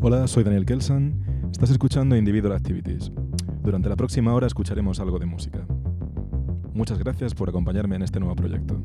Hola, soy Daniel Kelsan. Estás escuchando Individual Activities. Durante la próxima hora escucharemos algo de música. Muchas gracias por acompañarme en este nuevo proyecto.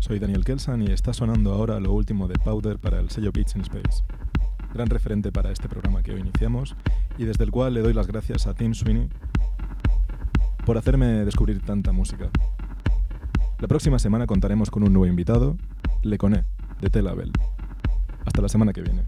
Soy Daniel Kelsan y está sonando ahora lo último de Powder para el sello Beats in Space. Gran referente para este programa que hoy iniciamos y desde el cual le doy las gracias a Tim Sweeney por hacerme descubrir tanta música. La próxima semana contaremos con un nuevo invitado, Leconé, de Tel Hasta la semana que viene.